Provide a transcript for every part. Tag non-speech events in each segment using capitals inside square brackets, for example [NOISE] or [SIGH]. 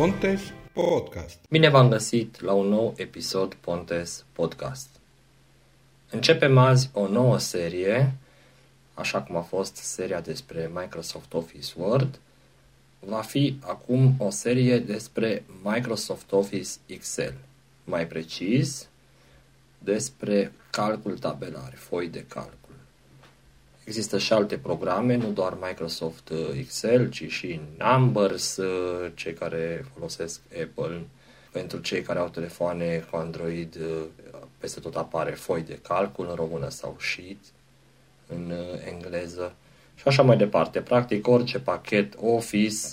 Pontes Podcast. Bine v-am găsit la un nou episod Pontes Podcast. Începem azi o nouă serie, așa cum a fost seria despre Microsoft Office Word, va fi acum o serie despre Microsoft Office Excel. Mai precis, despre calcul tabelar, foi de calcul. Există și alte programe, nu doar Microsoft uh, Excel, ci și Numbers, uh, cei care folosesc Apple. Pentru cei care au telefoane cu Android, uh, peste tot apare foi de calcul în română sau sheet în engleză și așa mai departe. Practic, orice pachet Office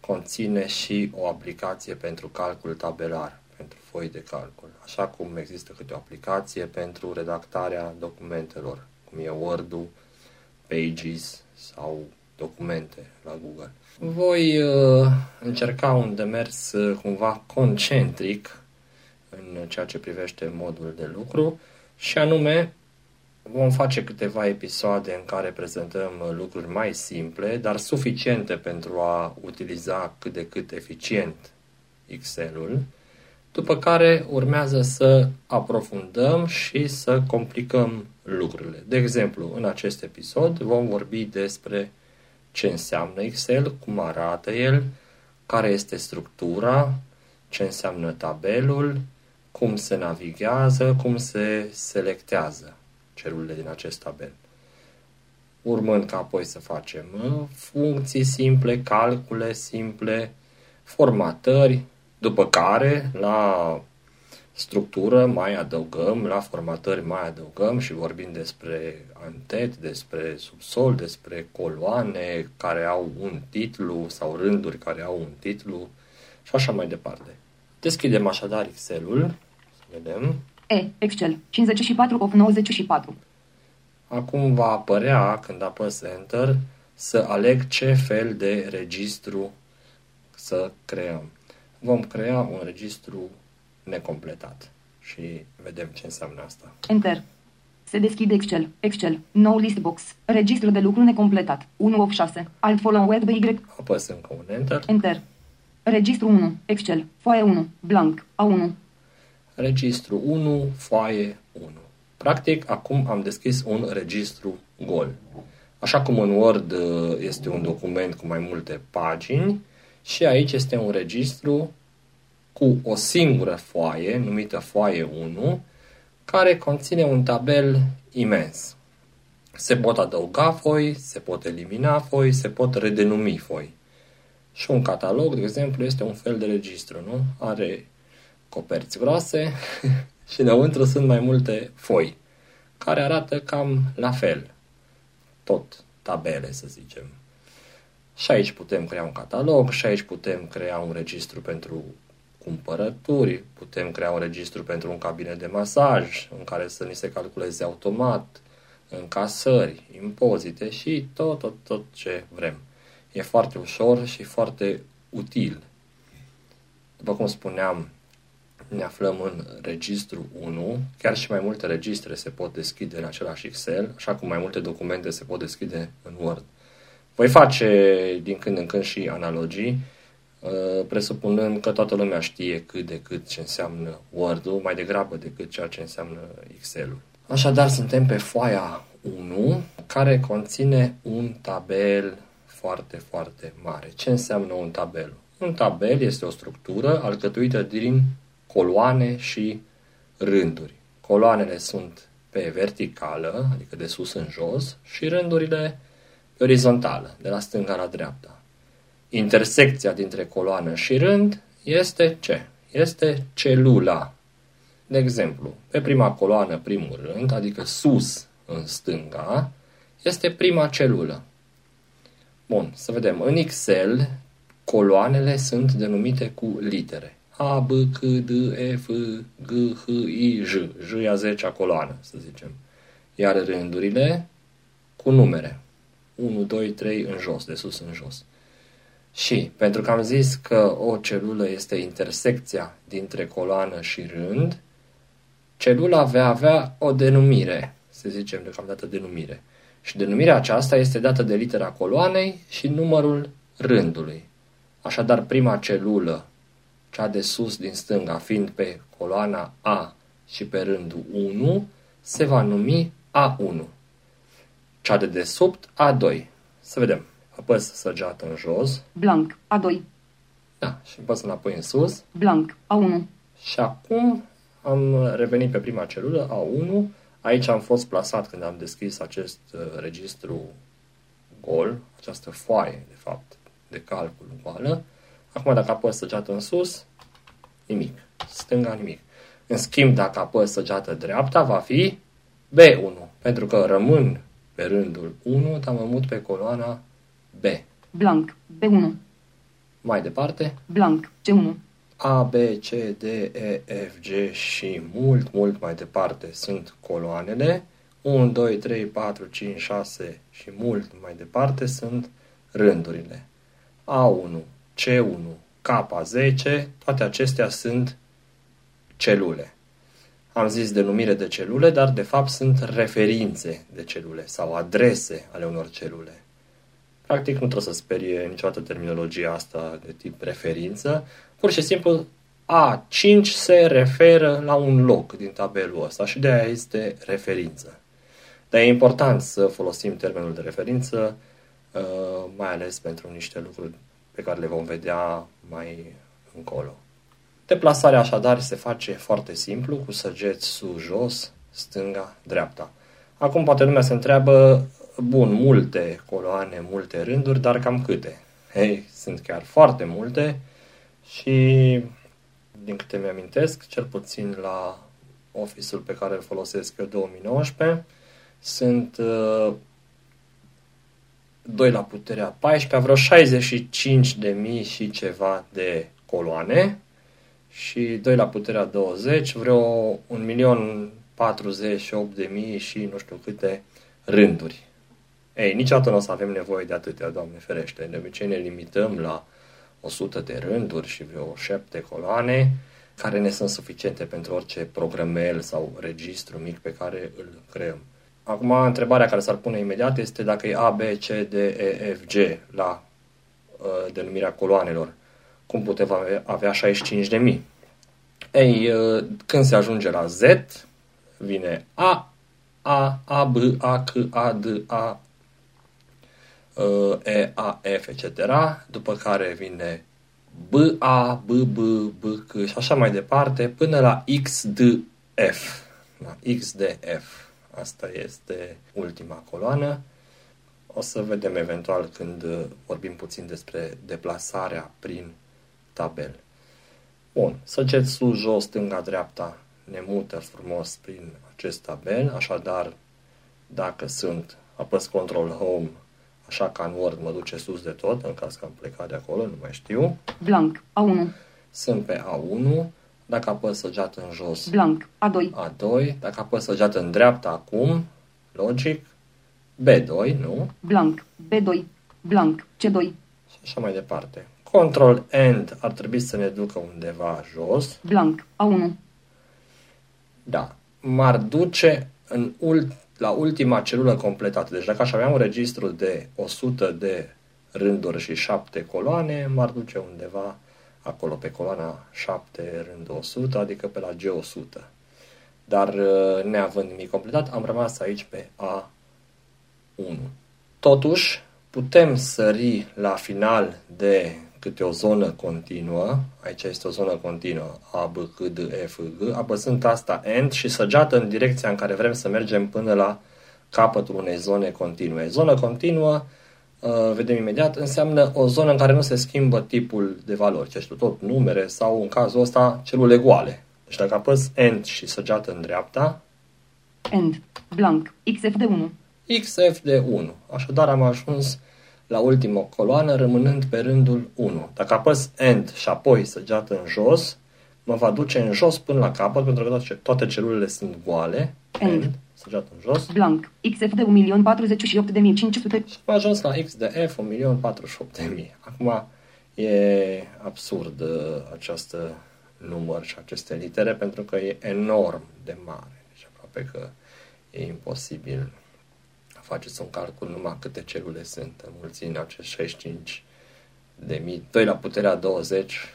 conține și o aplicație pentru calcul tabelar, pentru foi de calcul, așa cum există câte o aplicație pentru redactarea documentelor, cum e Word-ul, Pages sau documente la Google. Voi uh, încerca un demers uh, cumva concentric în ceea ce privește modul de lucru și anume vom face câteva episoade în care prezentăm lucruri mai simple, dar suficiente pentru a utiliza cât de cât eficient Excel-ul, după care urmează să aprofundăm și să complicăm lucrurile. De exemplu, în acest episod vom vorbi despre ce înseamnă Excel, cum arată el, care este structura, ce înseamnă tabelul, cum se navighează, cum se selectează celulele din acest tabel. Urmând ca apoi să facem uh, funcții simple, calcule simple, formatări, după care la structură mai adăugăm, la formatări mai adăugăm și vorbim despre antet, despre subsol, despre coloane care au un titlu sau rânduri care au un titlu și așa mai departe. Deschidem așadar Excel-ul, să vedem. E, Excel, 54 of 94. Acum va apărea, când apăs Enter, să aleg ce fel de registru să creăm. Vom crea un registru necompletat și vedem ce înseamnă asta. Enter. Se deschide Excel. Excel. Nou list box. Registru de lucru necompletat. 1 of 6. Alt follow web Y. Apăs încă un Enter. Enter. Registru 1. Excel. Foaie 1. Blank. A1. Registru 1, foaie 1. Practic, acum am deschis un registru gol. Așa cum în Word uh, este un document cu mai multe pagini, și aici este un registru cu o singură foaie, numită foaie 1, care conține un tabel imens. Se pot adăuga foi, se pot elimina foi, se pot redenumi foi. Și un catalog, de exemplu, este un fel de registru, nu? Are coperți groase [LAUGHS] și înăuntru sunt mai multe foi, care arată cam la fel. Tot tabele, să zicem. Și aici putem crea un catalog, și aici putem crea un registru pentru cumpărături, putem crea un registru pentru un cabinet de masaj în care să ni se calculeze automat, încasări, impozite și tot, tot, tot ce vrem. E foarte ușor și foarte util. După cum spuneam, ne aflăm în registru 1, chiar și mai multe registre se pot deschide în același Excel, așa cum mai multe documente se pot deschide în Word. Voi face din când în când și analogii, uh, presupunând că toată lumea știe cât de cât ce înseamnă Word-ul, mai degrabă decât ceea ce înseamnă Excel-ul. Așadar, suntem pe foaia 1, care conține un tabel foarte, foarte mare. Ce înseamnă un tabel? Un tabel este o structură alcătuită din coloane și rânduri. Coloanele sunt pe verticală, adică de sus în jos, și rândurile orizontală, de la stânga la dreapta. Intersecția dintre coloană și rând este ce? Este celula. De exemplu, pe prima coloană, primul rând, adică sus în stânga, este prima celulă. Bun, să vedem. În Excel, coloanele sunt denumite cu litere. A, B, C, D, E, F, G, H, I, J. J e a zecea coloană, să zicem. Iar rândurile cu numere. 1, 2, 3 în jos, de sus în jos. Și pentru că am zis că o celulă este intersecția dintre coloană și rând, celula va avea o denumire, să zicem deocamdată denumire. Și denumirea aceasta este dată de litera coloanei și numărul rândului. Așadar, prima celulă, cea de sus din stânga, fiind pe coloana A și pe rândul 1, se va numi A1. Cea de desubt, A2. Să vedem. Apăs săgeată în jos. Blanc. A2. Da, și apăs înapoi în sus. Blanc. A1. Și acum am revenit pe prima celulă, A1. Aici am fost plasat când am deschis acest uh, registru gol, această foaie, de fapt, de calcul goală. Acum dacă apăs săgeată în sus, nimic. Stânga, nimic. În schimb, dacă apăs săgeată dreapta, va fi B1, pentru că rămân pe rândul 1, dar mă mut pe coloana B. Blanc. B1. Mai departe, Blanc. C1. A, B, C, D, E, F, G și mult, mult mai departe sunt coloanele. 1, 2, 3, 4, 5, 6 și mult mai departe sunt rândurile. A1, C1, K10, toate acestea sunt celule. Am zis denumire de celule, dar de fapt sunt referințe de celule sau adrese ale unor celule. Practic nu trebuie să sperie niciodată terminologia asta de tip referință. Pur și simplu A5 se referă la un loc din tabelul ăsta și de aia este referință. Dar e important să folosim termenul de referință, uh, mai ales pentru niște lucruri pe care le vom vedea mai încolo. Deplasarea așadar se face foarte simplu, cu săgeți sus, jos, stânga, dreapta. Acum poate lumea se întreabă, bun, multe coloane, multe rânduri, dar cam câte? Hei, sunt chiar foarte multe și din câte mi-amintesc, cel puțin la Office-ul pe care îl folosesc eu 2019, sunt uh, 2 la puterea 14, vreo 65 de mii și ceva de coloane și 2 la puterea 20, vreo 1 milion 48 de mii și nu știu câte rânduri. Ei, niciodată nu o să avem nevoie de atâtea, Doamne ferește. De obicei ne limităm la 100 de rânduri și vreo 7 coloane, care ne sunt suficiente pentru orice programel sau registru mic pe care îl creăm. Acum, întrebarea care s-ar pune imediat este dacă e A, B, C, D, E, F, G la uh, denumirea coloanelor. Cum putem avea 65.000? Ei, uh, când se ajunge la Z, vine A, A, A, B, A, C, A, D, A, uh, E, A, F, etc. După care vine B, A, B, B, B, C și așa mai departe, până la X, D, F. La X, D, F. Asta este ultima coloană. O să vedem eventual când vorbim puțin despre deplasarea prin tabel. Bun, săgeți sus, jos, stânga, dreapta, ne mută frumos prin acest tabel, așadar dacă sunt, apăs Control Home, așa ca în Word mă duce sus de tot, în caz că am plecat de acolo, nu mai știu. Blanc. A1. Sunt pe A1, dacă apăs săgeată în jos, Blanc. A2. A2, dacă apăs săgeată în dreapta acum, logic, B2, nu? Blanc. B2. Blanc. C2. Și așa mai departe. Control End ar trebui să ne ducă undeva jos. Blanc. A1. Da. M-ar duce în ult- la ultima celulă completată. Deci dacă aș avea un registru de 100 de rânduri și 7 coloane, m-ar duce undeva acolo pe coloana 7 rând 100, adică pe la G100. Dar uh, neavând nimic completat, am rămas aici pe A1. Totuși, putem sări la final de câte o zonă continuă, aici este o zonă continuă, A, B, C, D, E, F, G, apăsând asta End și săgeată în direcția în care vrem să mergem până la capătul unei zone continue. Zonă continuă Uh, vedem imediat, înseamnă o zonă în care nu se schimbă tipul de valori, ce știu, tot numere sau în cazul ăsta celule goale. Deci dacă apăs End și săgeată în dreapta, End. Blanc. XF de 1. XF de 1. Așadar am ajuns la ultima coloană rămânând pe rândul 1. Dacă apăs End și apoi săgeată în jos, mă va duce în jos până la capăt, pentru că toate celulele sunt goale. End. End săgeată în jos. Blanc. XF de 1.048.500. Și am ajuns la X de F 1.048.000. Acum e absurd uh, această număr și aceste litere pentru că e enorm de mare. Deci aproape că e imposibil faceți un calcul numai câte celule sunt înmulțiți în acești 65 de mii, 2 la puterea 20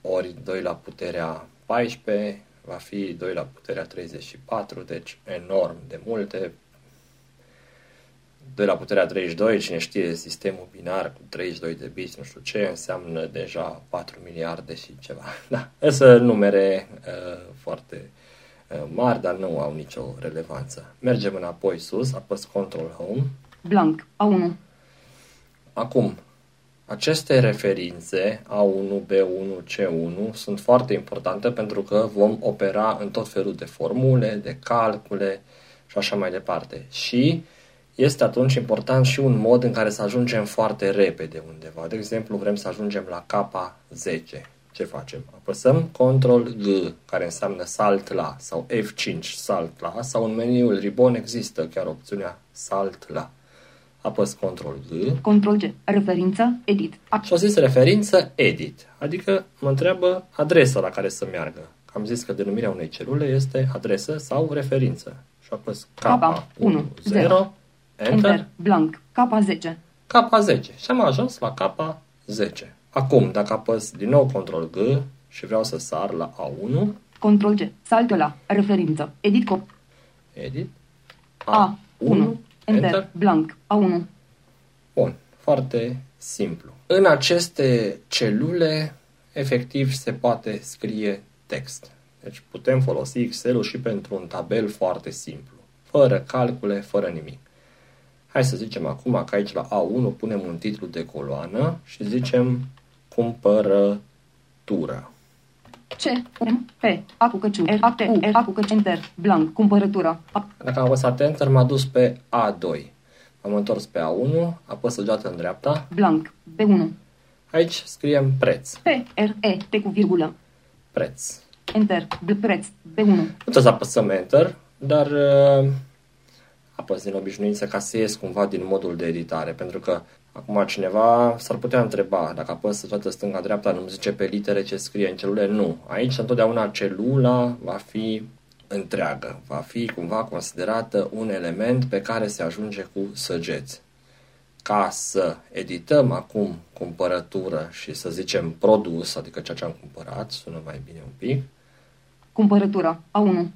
ori 2 la puterea 14 va fi 2 la puterea 34, deci enorm de multe. 2 la puterea 32, cine știe sistemul binar cu 32 de bits, nu știu ce, înseamnă deja 4 miliarde și ceva. [LAUGHS] Da, sunt numere uh, foarte uh, mari, dar nu au nicio relevanță. Mergem înapoi sus, apăs Control Home. Blank. A1. Acum, aceste referințe A1, B1, C1 sunt foarte importante pentru că vom opera în tot felul de formule, de calcule și așa mai departe. Și este atunci important și un mod în care să ajungem foarte repede undeva. De exemplu, vrem să ajungem la K10. Ce facem? Apăsăm Ctrl G, care înseamnă salt la, sau F5 salt la, sau în meniul Ribbon există chiar opțiunea salt la apăs Ctrl G. Ctrl G. Referință, edit. Și o zis referință, edit. Adică mă întreabă adresa la care să meargă. Am zis că denumirea unei celule este adresă sau referință. Și apăs K1, 0, Enter, Enter, blank, K10. K10. Și am ajuns la K10. Acum, dacă apăs din nou Ctrl G și vreau să sar la A1. Ctrl G. Saltă la referință. Edit cop. Edit. A1. A1. Enter, Enter. blank, A1. Bun, foarte simplu. În aceste celule, efectiv, se poate scrie text. Deci putem folosi Excel-ul și pentru un tabel foarte simplu, fără calcule, fără nimic. Hai să zicem acum că aici la A1 punem un titlu de coloană și zicem cumpărătură. C, M, P, A cu căciu, R, A, T, U, R, A cu căciu, Enter, blank, cumpărătura. Dacă am apăsat Enter, m-a dus pe A2. Am întors pe A1, apăs deodată în dreapta. Blank, B1. Aici scriem preț. P, R, E, T cu virgulă. Preț. Enter, B, preț, B1. Nu trebuie să apăsăm Enter, dar uh, apăs din obișnuință ca să ies cumva din modul de editare, pentru că Acum cineva s-ar putea întreba dacă apăs toată stânga-dreapta, nu zice pe litere ce scrie în celule? Nu. Aici întotdeauna celula va fi întreagă, va fi cumva considerată un element pe care se ajunge cu săgeți. Ca să edităm acum cumpărătură și să zicem produs, adică ceea ce am cumpărat, sună mai bine un pic. Cumpărătura, A1.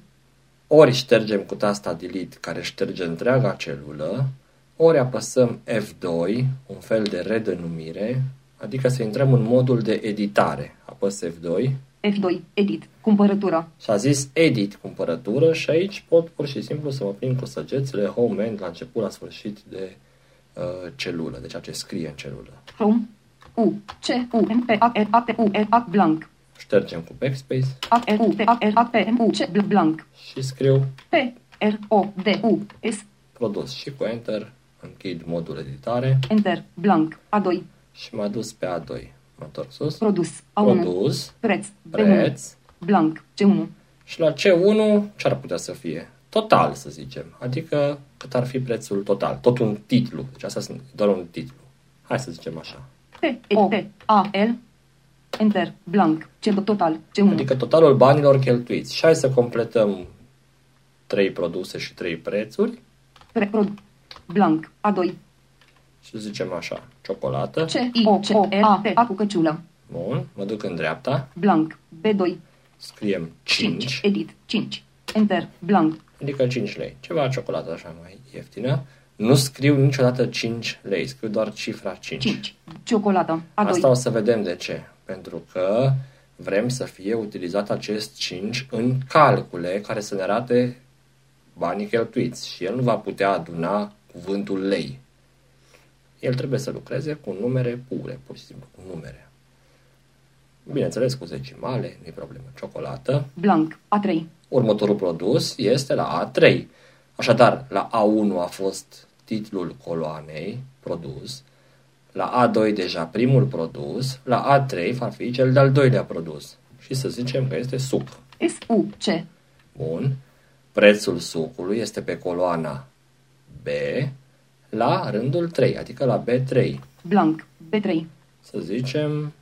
Ori ștergem cu tasta delete care șterge întreaga celulă, ori apăsăm F2, un fel de redenumire, adică să intrăm în modul de editare. Apăs F2. F2, edit, cumpărătura. Și a zis edit, cumpărătură și aici pot pur și simplu să mă prind cu săgețile home end la început, la sfârșit de uh, celulă, deci ce scrie în celulă. Home, U, C, U, M, P, A, R, A, T, U, R, A, blank. Ștergem cu backspace. A, R, U, T, A, R, A, P, M, U, C, blank. Și scriu P, R, O, D, U, S. Produs și cu Enter închid modul editare. Enter, blank, A2. Și m-a dus pe A2. Mă întorc sus. Produs, A1. Produs. Preț, preț. Blank, C1. Și la C1 ce ar putea să fie? Total, să zicem. Adică cât ar fi prețul total. Tot un titlu. Deci asta sunt doar un titlu. Hai să zicem așa. T, O, T, A, L, Enter, blank, C, total, C1. Adică totalul banilor cheltuiți. Și hai să completăm trei produse și trei prețuri. Pre, Blanc. A2. Și zicem așa. Ciocolată. C, I, O, C, O, A, T, A cu căciulă. Bun. Mă duc în dreapta. Blanc. B2. Scriem 5. 5. Edit. 5. Enter. Blanc. Adică 5 lei. Ceva ciocolată așa mai ieftină. Nu scriu niciodată 5 lei, scriu doar cifra 5. 5. Ciocolată. A2. Asta o să vedem de ce. Pentru că vrem să fie utilizat acest 5 în calcule care să ne arate banii cheltuiți și el nu va putea aduna cuvântul lei. El trebuie să lucreze cu numere pure, pur și simplu, cu numere. Bineînțeles, cu zecimale, nu-i problemă. Ciocolată. Blanc, A3. Următorul produs este la A3. Așadar, la A1 a fost titlul coloanei, produs, la A2 deja primul produs, la A3 va fi cel de-al doilea produs. Și să zicem că este suc. S-U-C. Bun. Prețul sucului este pe coloana B la rândul 3, adică la B3. Blank, B3. Să zicem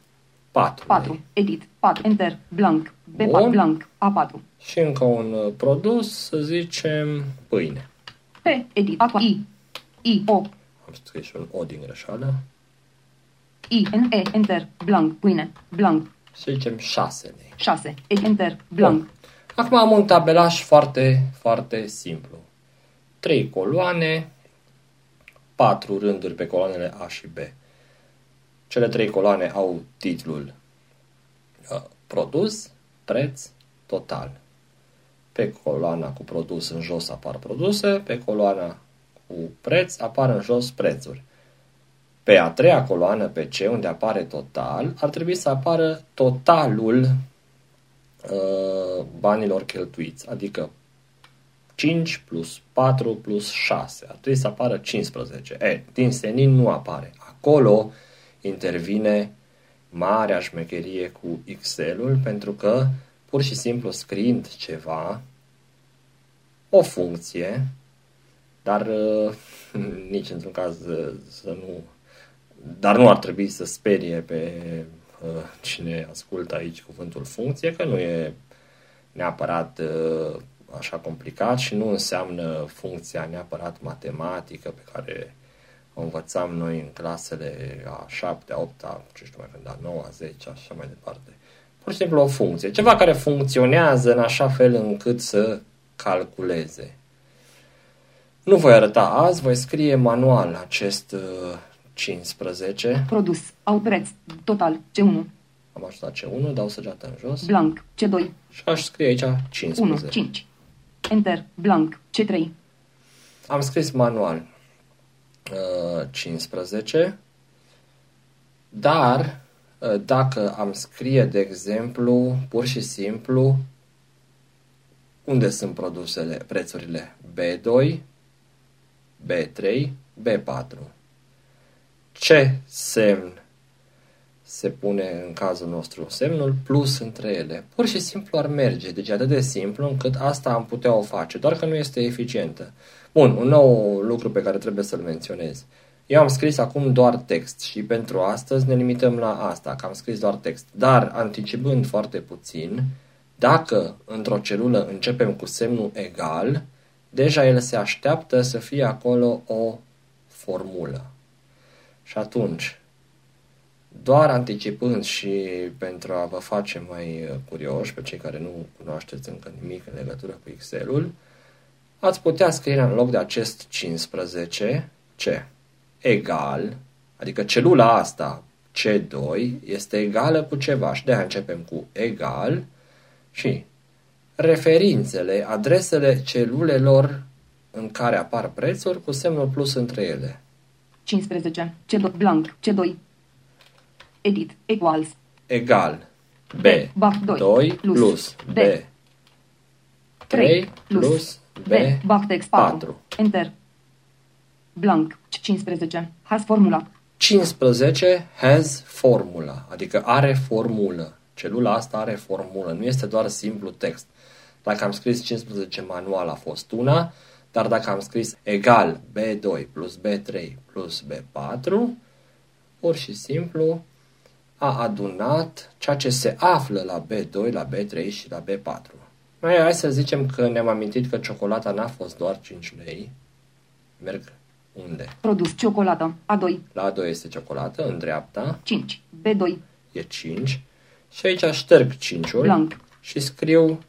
4. 4, edit, 4, enter, blank, B4, Bun. blank, A4. Și încă un uh, produs, să zicem pâine. P, edit, A4, I, I, O. Am scris și un O din greșeală. I, N, E, Enter, blank, pâine, blank, Să zicem 6 lei. 6, E, Enter, blank, Bun. Acum am un tabelaj foarte, foarte simplu. Trei coloane, patru rânduri pe coloanele A și B. Cele trei coloane au titlul uh, produs, preț, total. Pe coloana cu produs în jos apar produse, pe coloana cu preț apar în jos prețuri. Pe a treia coloană, pe C, unde apare total, ar trebui să apară totalul uh, banilor cheltuiți, adică 5 plus 4 plus 6. Ar trebui să apară 15. E, din senin nu apare. Acolo intervine marea șmecherie cu Excel-ul pentru că pur și simplu scriind ceva, o funcție, dar uh, [LAUGHS] nici într-un caz uh, să nu dar nu ar trebui să sperie pe uh, cine ascultă aici cuvântul funcție, că nu e neapărat uh, așa complicat și nu înseamnă funcția neapărat matematică pe care o învățam noi în clasele a 7, a 8, a, ce știu mai când, a 9, a 10, așa mai departe. Pur și simplu o funcție. Ceva care funcționează în așa fel încât să calculeze. Nu voi arăta azi, voi scrie manual acest uh, 15. produs, au preț, total, C1, Am ajutat C1, dau săgeată în jos blank, C2, și aș scrie aici 1, 15. 5, Enter, blank, C3, Am scris manual uh, 15, dar uh, dacă am scrie, de exemplu, pur și simplu, unde sunt produsele, prețurile? B2, B3, B4. Ce semn se pune în cazul nostru? Semnul plus între ele. Pur și simplu ar merge. Deci atât de simplu încât asta am putea o face, doar că nu este eficientă. Bun, un nou lucru pe care trebuie să-l menționez. Eu am scris acum doar text și pentru astăzi ne limităm la asta, că am scris doar text. Dar, anticipând foarte puțin, dacă într-o celulă începem cu semnul egal, deja el se așteaptă să fie acolo o formulă. Și atunci, doar anticipând și pentru a vă face mai uh, curioși pe cei care nu cunoașteți încă nimic în legătură cu Excel-ul, ați putea scrie în loc de acest 15 ce? Egal, adică celula asta C2 este egală cu ceva și de începem cu egal și referințele, adresele celulelor în care apar prețuri cu semnul plus între ele. 15, C2, blank, C2, edit, equals, Egal. B. Bac 2, 2 plus plus B. B. 3 plus B. B, backtext 4, 4. Enter, blank, 15, has formula, 15 has formula, adică are formulă. Celula asta are formulă, nu este doar simplu text. Dacă am scris 15 manual a fost una, dar dacă am scris egal B2 plus B3 plus B4, pur și simplu a adunat ceea ce se află la B2, la B3 și la B4. Mai hai să zicem că ne-am amintit că ciocolata n-a fost doar 5 lei. Merg unde? produs, ciocolată, A2, La A2 este ciocolată, în dreapta 5, B2, e 5 și aici șterg 5-ul blank, și scriu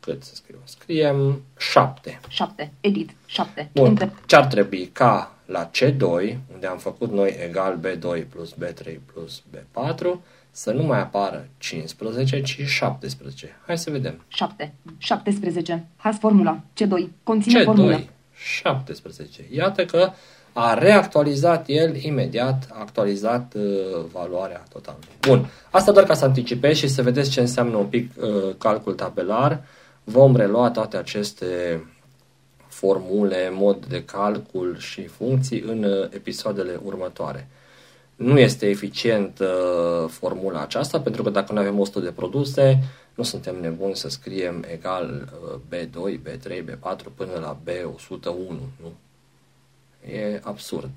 cât să scriu? Scriem 7. 7, edit, 7, Bun. Enter, Ce ar trebui ca la C2, unde am făcut noi egal B2 plus B3 plus B4, să nu mai apară 15, ci 17. Hai să vedem. 7, 17, has formula, C2, conține formula, C2, 17. Iată că a reactualizat el imediat, a actualizat uh, valoarea totalului. Bun, asta doar ca să anticipez și să vedeți ce înseamnă un pic uh, calcul tabelar. Vom relua toate aceste formule, mod de calcul și funcții în uh, episoadele următoare. Nu este eficient uh, formula aceasta pentru că dacă nu avem 100 de produse, nu suntem nebuni să scriem egal uh, B2, B3, B4 până la B101. Nu? E absurd.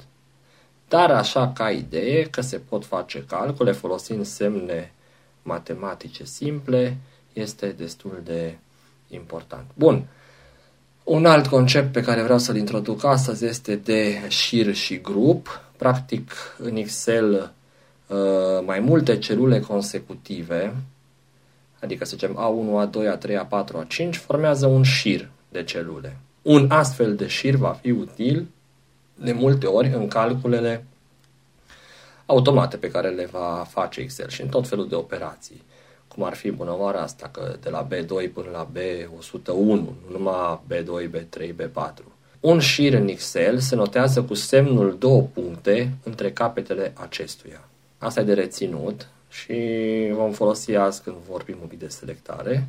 Dar așa ca idee că se pot face calcule folosind semne matematice simple este destul de important. Bun. Un alt concept pe care vreau să-l introduc astăzi este de șir și grup. Practic, în Excel uh, mai multe celule consecutive, adică să zicem A1, A2, A3, A4, A5, formează un șir de celule. Un astfel de șir va fi util de multe ori în calculele automate pe care le va face Excel și în tot felul de operații cum ar fi bună oară asta, că de la B2 până la B101, nu numai B2, B3, B4. Un șir în Excel se notează cu semnul două puncte între capetele acestuia. Asta e de reținut și vom folosi azi când vorbim un pic de selectare.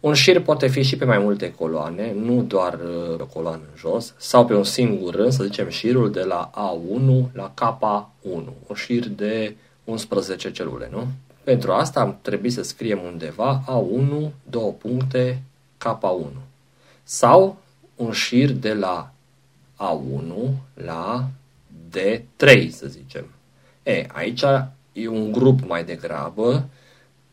Un șir poate fi și pe mai multe coloane, nu doar uh, o coloană în jos, sau pe un singur rând, să zicem șirul de la A1 la K1, un șir de 11 celule, nu? Pentru asta am trebuit să scriem undeva A1, două puncte, K1. Sau un șir de la A1 la D3, să zicem. E, aici e un grup mai degrabă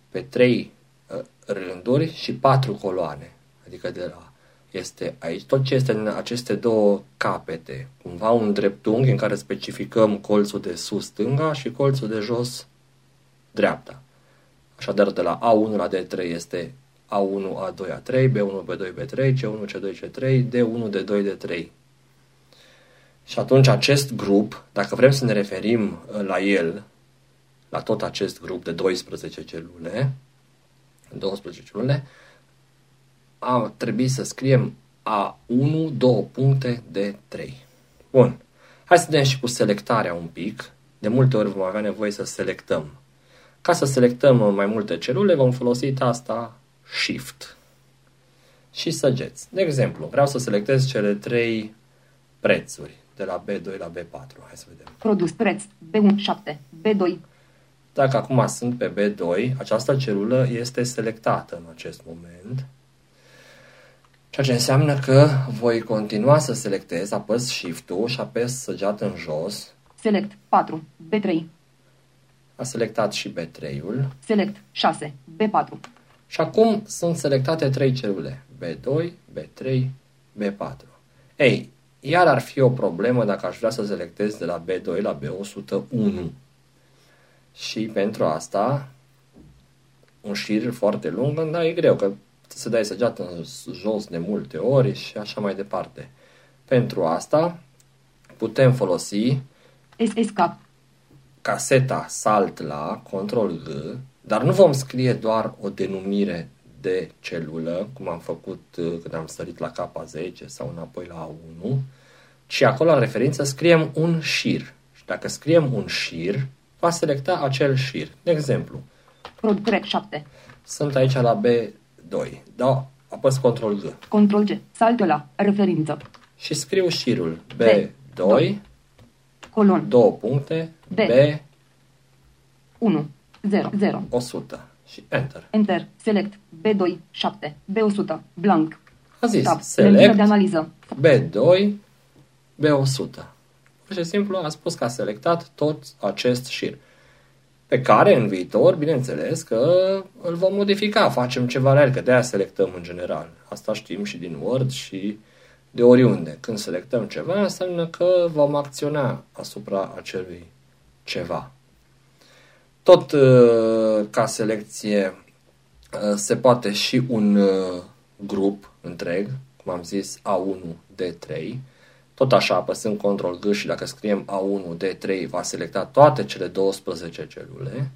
pe trei ă, rânduri și patru coloane. Adică de la este aici tot ce este în aceste două capete, cumva un dreptunghi în care specificăm colțul de sus stânga și colțul de jos dreapta. Așadar, de la A1 la D3 este A1, A2, A3, B1, B2, B3, C1, C2, C3, D1, D2, D3. Și atunci acest grup, dacă vrem să ne referim uh, la el, la tot acest grup de 12 celule, 12 celule, a trebuit să scriem A1, două puncte de 3. Bun. Hai să vedem și cu selectarea un pic. De multe ori vom avea nevoie să selectăm. Ca să selectăm mai multe celule, vom folosi tasta Shift și săgeți. De exemplu, vreau să selectez cele trei prețuri de la B2 la B4. Hai să vedem. Produs, preț, B1, 7, B2. Dacă acum sunt pe B2, această celulă este selectată în acest moment. Ceea ce înseamnă că voi continua să selectez, apăs Shift-ul și apăs săgeată în jos. Select 4, B3, a selectat și B3-ul. Select 6, B4. Și acum sunt selectate trei celule, B2, B3, B4. Ei, iar ar fi o problemă dacă aș vrea să selectez de la B2 la B101. Și pentru asta, un șir foarte lung, dar e greu, că să dai săgeată în jos de multe ori și așa mai departe. Pentru asta, putem folosi SSK caseta salt la control G, dar nu vom scrie doar o denumire de celulă, cum am făcut uh, când am sărit la K10 sau înapoi la A1, ci acolo în referință scriem un șir. Și dacă scriem un șir, va selecta acel șir. De exemplu, Prod 7. Sunt aici la B2. Da, apăs control G. Control G. Saltă la referință. Și scriu șirul B2, B2 colon. Două puncte, B, B 1, 0, 0. 100 și Enter. Enter, select, B2, 7, B100, blank. A zis, Tab. select, de analiză. B2, B100. Pur și simplu a spus că a selectat tot acest șir. Pe care în viitor, bineînțeles, că îl vom modifica, facem ceva la el, că de-aia selectăm în general. Asta știm și din Word și de oriunde. Când selectăm ceva, înseamnă că vom acționa asupra acelui ceva. Tot uh, ca selecție uh, se poate și un uh, grup întreg, cum am zis A1, D3. Tot așa, apăsând Ctrl G și dacă scriem A1, D3, va selecta toate cele 12 celule,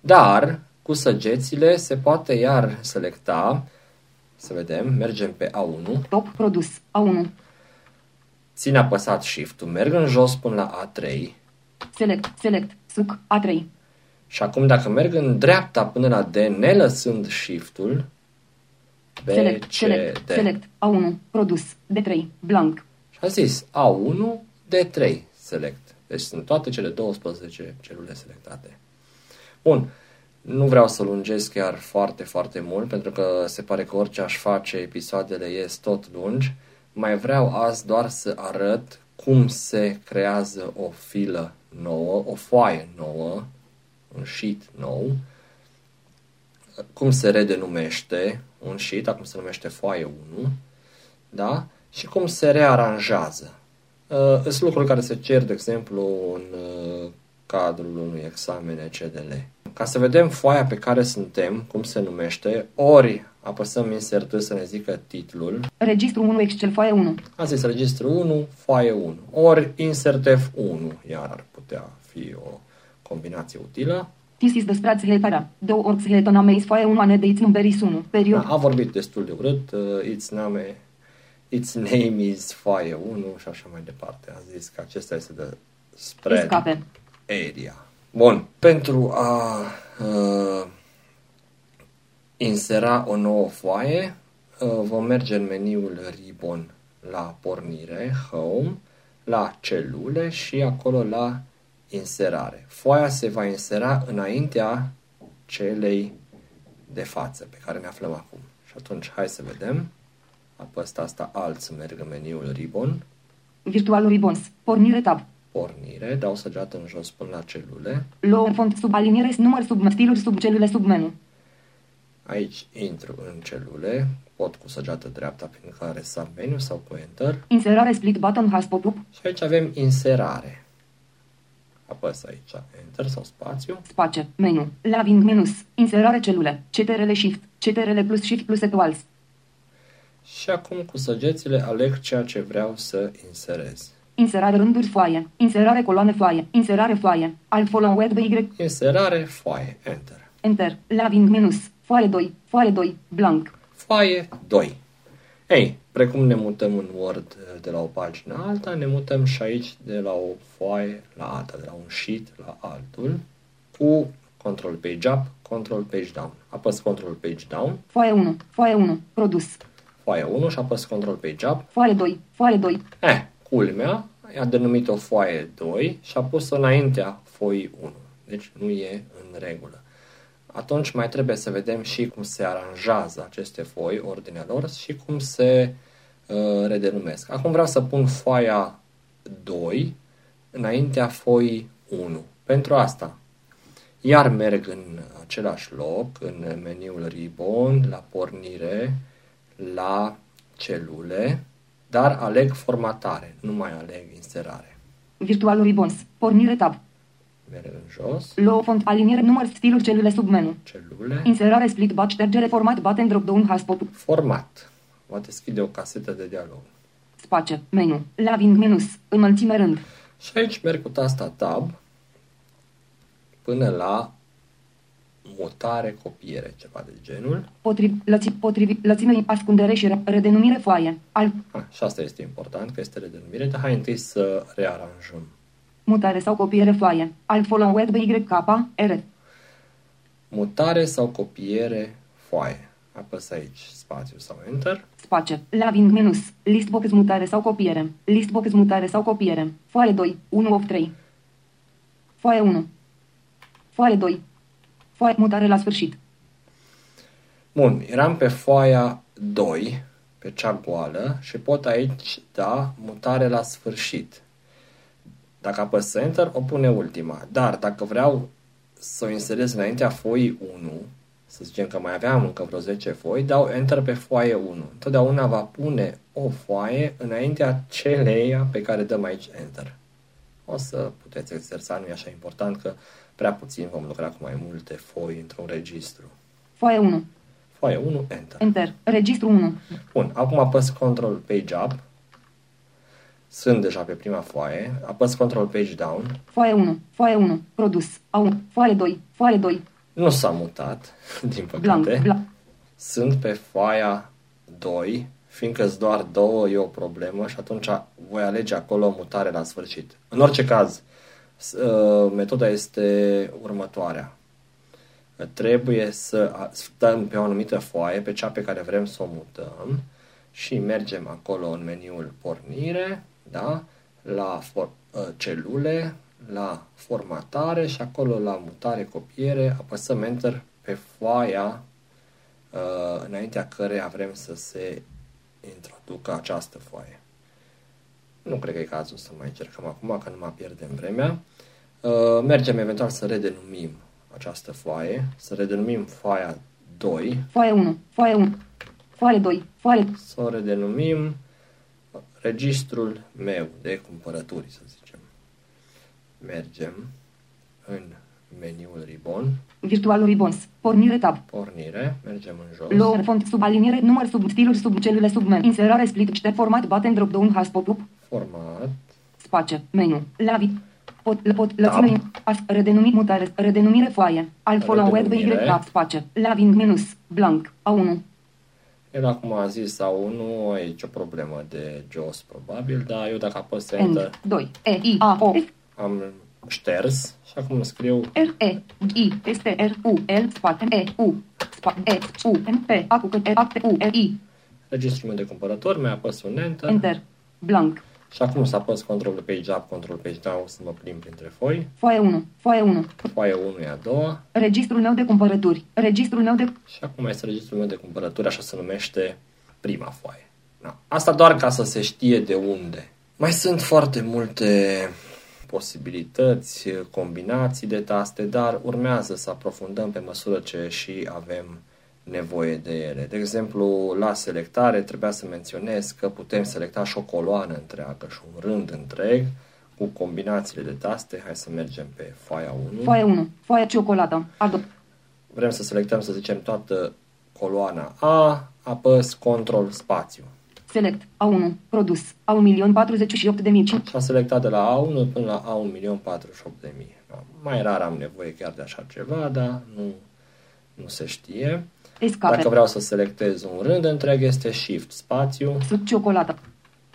dar cu săgețile se poate iar selecta să vedem, mergem pe A1. Top produs, A1. Țin apăsat Shift-ul, merg în jos până la A3. Select, select, suc, A3. Și acum dacă merg în dreapta până la D, ne lăsând Shift-ul, B, select, C, select, D. Select, A1, produs, D3, blank. Și a zis A1, D3, select. Deci sunt toate cele 12 celule selectate. Bun. Nu vreau să lungesc chiar foarte, foarte mult, pentru că se pare că orice aș face, episoadele ies tot lungi. Mai vreau azi doar să arăt cum se creează o filă nouă, o foaie nouă, un sheet nou, cum se redenumește un sheet, acum se numește foaie 1, da? și cum se rearanjează. Uh, sunt lucruri care se cer, de exemplu, în uh, cadrul unui examen ECDL. Ca să vedem foaia pe care suntem, cum se numește, ori apăsăm insert să ne zică titlul. Registru 1 Excel foaie 1. A zis registru 1, foaie 1. Ori insert F1, iar ar putea fi o combinație utilă. This is the spreadsheet Două orți hetona meis foaie 1 ane de numberis 1. Period. Da, a vorbit destul de urât. Uh, its name, its name is foaie 1 și așa mai departe. A zis că acesta este de spread Escape. area. Bun. Pentru a uh, insera o nouă foaie, uh, vom merge în meniul Ribbon la pornire, Home, la celule și acolo la inserare. Foaia se va insera înaintea celei de față pe care ne aflăm acum. Și atunci hai să vedem. Apăs asta alt să merg în meniul Ribbon, Virtual Ribbons. Pornire tab. Pornire, dau săgeată în jos până la celule. Low font sub aliniere număr sub stiluri sub celule sub menu. Aici intru în celule, pot cu săgeată dreapta prin care sub meniu sau cu Enter Inserare split button has pop-up. și aici avem inserare. Apăs aici Enter sau spațiu. Space. Menu. Laving minus. Inserare celule. CTRL Shift. CTRL plus Shift plus equals. Și acum cu săgețile aleg ceea ce vreau să inserez. Inserare rânduri foaie. Inserare coloane foaie. Inserare foaie. Alt follow web Y. Inserare, foaie, Enter. Enter. Laving minus. Foaie 2. Foaie 2. Blank. Foaie 2. Ei, precum ne mutăm în Word eh, de la o pagină alta, ne mutăm și aici de la o foaie la alta, de la un sheet la altul, cu Control Page Up, Control Page Down. Apăs Control Page Down, Foaie 1. Foaie 1. Produs. foaie 1 și apăs Control Page Up. Foaie 2. Foaie 2. Eh, culmea, a denumit-o foaie 2 și a pus-o înaintea foii 1. Deci nu e în regulă. Atunci mai trebuie să vedem și cum se aranjează aceste foi, ordinea lor și cum se uh, redenumesc. Acum vreau să pun foaia 2 înaintea foii 1. Pentru asta, iar merg în același loc, în meniul Ribbon, la pornire, la celule, dar aleg formatare, nu mai aleg inserare. Virtual Ribbons. Pornire tab. Merg în jos, Low font aliniere număr stiluri celule sub menu. celule, Inserare split batch ștergere format button drop down has pop format. Va deschide o casetă de dialog. Space. Menu. Laving minus. Înălțime rând. Și aici merg cu tasta Tab până la mutare, copiere, ceva de genul. Potriv, lăți, potrivi, lățime, ascundere și re- redenumire foaie. Al, Ah, și asta este important, că este redenumire, dar hai întâi să rearanjăm. mutare sau copiere foaie. Alt follow web YK, R. Mutare sau copiere, foaie. Apăs aici spațiu sau Enter. Space. Laving minus. Listbox mutare sau copiere. Listbox mutare sau copiere. Foaie 2. 1 of 3. Foaie 1. Foaie 2. Foaie mutare la sfârșit. Bun, eram pe foaia 2, pe cea goală și pot aici da mutare la sfârșit. Dacă apăs Enter, o pune ultima. Dar dacă vreau să o inserez înaintea foii 1, să zicem că mai aveam încă vreo 10 foi, dau Enter pe foaie 1. Întotdeauna va pune o foaie înaintea celeia pe care dăm aici Enter. O să puteți exersa, nu e așa important că prea puțin vom lucra cu mai multe foi într-un registru. Foaie 1. Foaie 1, Enter. Enter. Registru 1. Bun, acum apăs Control Page Up. Sunt deja pe prima foaie. Apăs Control Page Down. Foaie 1. Foaie 1. Produs. A1. Foaie 2. Foaie 2. Nu s-a mutat, [LAUGHS] din Blank. păcate. Bla. Sunt pe foaia 2, fiindcă sunt doar două, e o problemă și atunci voi alege acolo mutare la sfârșit. În orice caz, s- uh, metoda este următoarea. Trebuie să a- stăm pe o anumită foaie, pe cea pe care vrem să o mutăm și mergem acolo în meniul pornire, da? la for- uh, celule, la formatare și acolo la mutare, copiere, apăsăm Enter pe foaia uh, înaintea căreia vrem să se introducă această foaie. Nu cred că e cazul să mai încercăm acum, că nu mai pierdem vremea. Uh, mergem eventual să redenumim această foaie, să redenumim foaia 2, Foaie 1. Foaie 1. Foaie 2. Foaie. să o redenumim registrul meu de cumpărături, să zicem. Mergem în meniul Ribbon, Virtual Ribbons. Pornire tab. pornire, mergem în jos, Lower font sub aliniere, număr sub stiluri sub celule sub menu. Inserare split cite format button drop down hash pop-up. Format, Space. Menu. Lavi. Pot, pot, lățime, as, redenumit mutare, redenumire foaie. Alt follow web, Redenumire. y, tab, space. Laving minus, blank, A1. El acum a zis sau nu, aici o problemă de jos probabil, dar eu dacă apăs Enter, End. 2. E, I, A, O, F, am șters și acum scriu R, E, I, S, T, R, U, L, spate, E, U, spate, E, U, M, P, A, cu cât, E, A, T, U, R, I. registrul meu de cumpărător, mi-a apăs un Enter, Enter. Blank. Și acum să apăs Control Page Up, Control Page Down să mă plimb printre foi. Foaie 1. Foaie 1. Foaie 1 e a doua Registrul meu de cumpărături. Registrul meu de... și acum este registrul meu de cumpărături, așa se numește prima foaie. Da. Asta doar ca să se știe de unde. Mai sunt foarte multe posibilități, combinații de taste, dar urmează să aprofundăm pe măsură ce și avem nevoie de ele. De exemplu, la selectare trebuia să menționez că putem selecta și o coloană întreagă și un rând întreg cu combinațiile de taste. Hai să mergem pe foaia 1. Foaie 1. Foaie ciocolată. Ado. Vrem să selectăm, să zicem, toată coloana A, apăs Control spațiu. Select. A1. Produs. A1.048.000. Și a selectat de la A1 până la A1.048.000. Da. Mai rar am nevoie chiar de așa ceva, dar nu, nu se știe. Escape. Dacă vreau să selectez un rând întreg, este Shift spațiu, Sub ciocolată.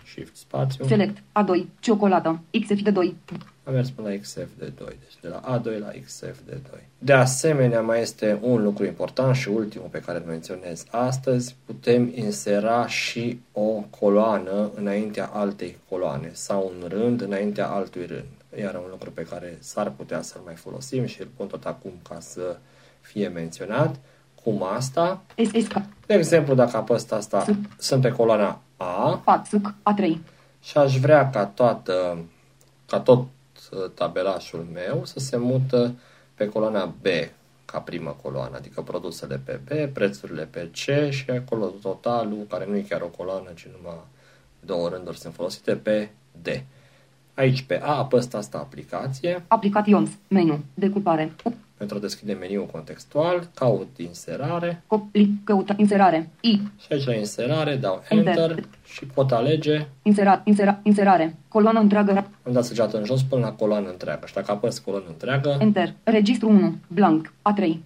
Shift spațiu. Select. A2. Ciocolată. XF de 2. Am mers până la XF de 2, deci de la A2 la XF de 2. De asemenea, mai este un lucru important și ultimul pe care îl menționez astăzi. Putem insera și o coloană înaintea altei coloane sau un rând înaintea altui rând. Iar un lucru pe care s-ar putea să-l mai folosim și îl pun tot acum ca să fie menționat. Cum asta? Es esca. De exemplu, dacă apăs asta, sunt pe coloana A, Pat. Suc. A3. și aș vrea ca toată, ca tot uh, tabelașul meu să se mută pe coloana B ca primă coloană, adică produsele pe B, prețurile pe C și acolo totalul, care nu e chiar o coloană, ci numai două rânduri sunt folosite, pe D. Aici pe A apăs asta aplicație Aplications. Menu. Decupare. Pentru a deschide meniul contextual, caut inserare Copli. Căuta. Inserare. I. și aici la inserare dau Enter. Enter și pot alege Insera. Insera. Inserare. Coloană întreagă. am dat săgeată în jos până la coloană întreagă și dacă apăs coloană întreagă, Enter. Registru 1. Blank. A3.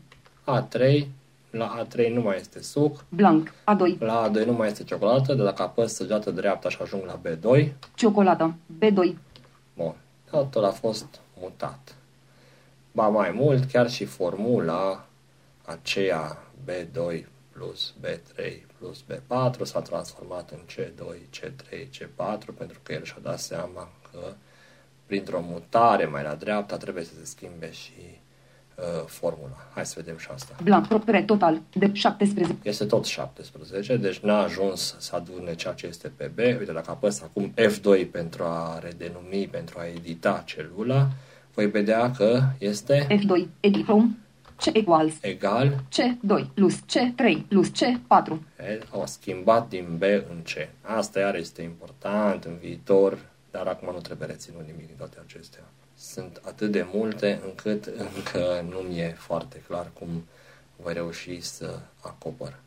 A3, la A3 nu mai este suc, Blank. A2. la A2 nu mai este ciocolată, dar dacă apăs săgeată dreapta și ajung la B2, Ciocolată. B2. bun, totul a fost mutat. Ba mai mult, chiar și formula aceea B2 plus B3 plus B4 s-a transformat în C2, C3, C4 pentru că el și-a dat seama că printr-o mutare mai la dreapta trebuie să se schimbe și uh, formula. Hai să vedem și asta. Blank. Propere total. De 17. Este tot 17, deci n-a ajuns să adune ceea ce este pe B. Uite, dacă apăs acum F2 pentru a redenumi, pentru a edita celula, voi vedea că este F2. Edit Home. C equals. egal, C2 plus C3 plus C4. e, au schimbat din B în C. Asta iar este important în viitor, dar acum nu trebuie reținut nimic din toate acestea. Sunt atât de multe încât încă nu mi-e foarte clar cum voi reuși să acopăr.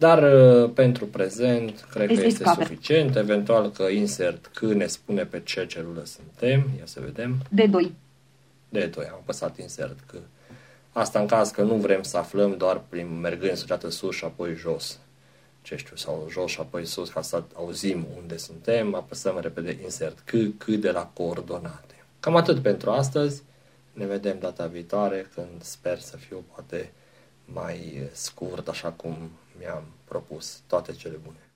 Dar uh, pentru prezent, cred că Este este scape. suficient. Eventual că insert C ne spune pe ce celulă suntem. Ia să vedem. D2. De 2 am apăsat insert că asta în caz că nu vrem să aflăm doar prin mergând săgeată sus și apoi jos. Ce știu, sau jos și apoi sus ca să auzim unde suntem, apăsăm repede insert C, C de la coordonate. Cam atât pentru astăzi. Ne vedem data viitoare când sper să fiu poate mai scurt așa cum mi-am propus. Toate cele bune!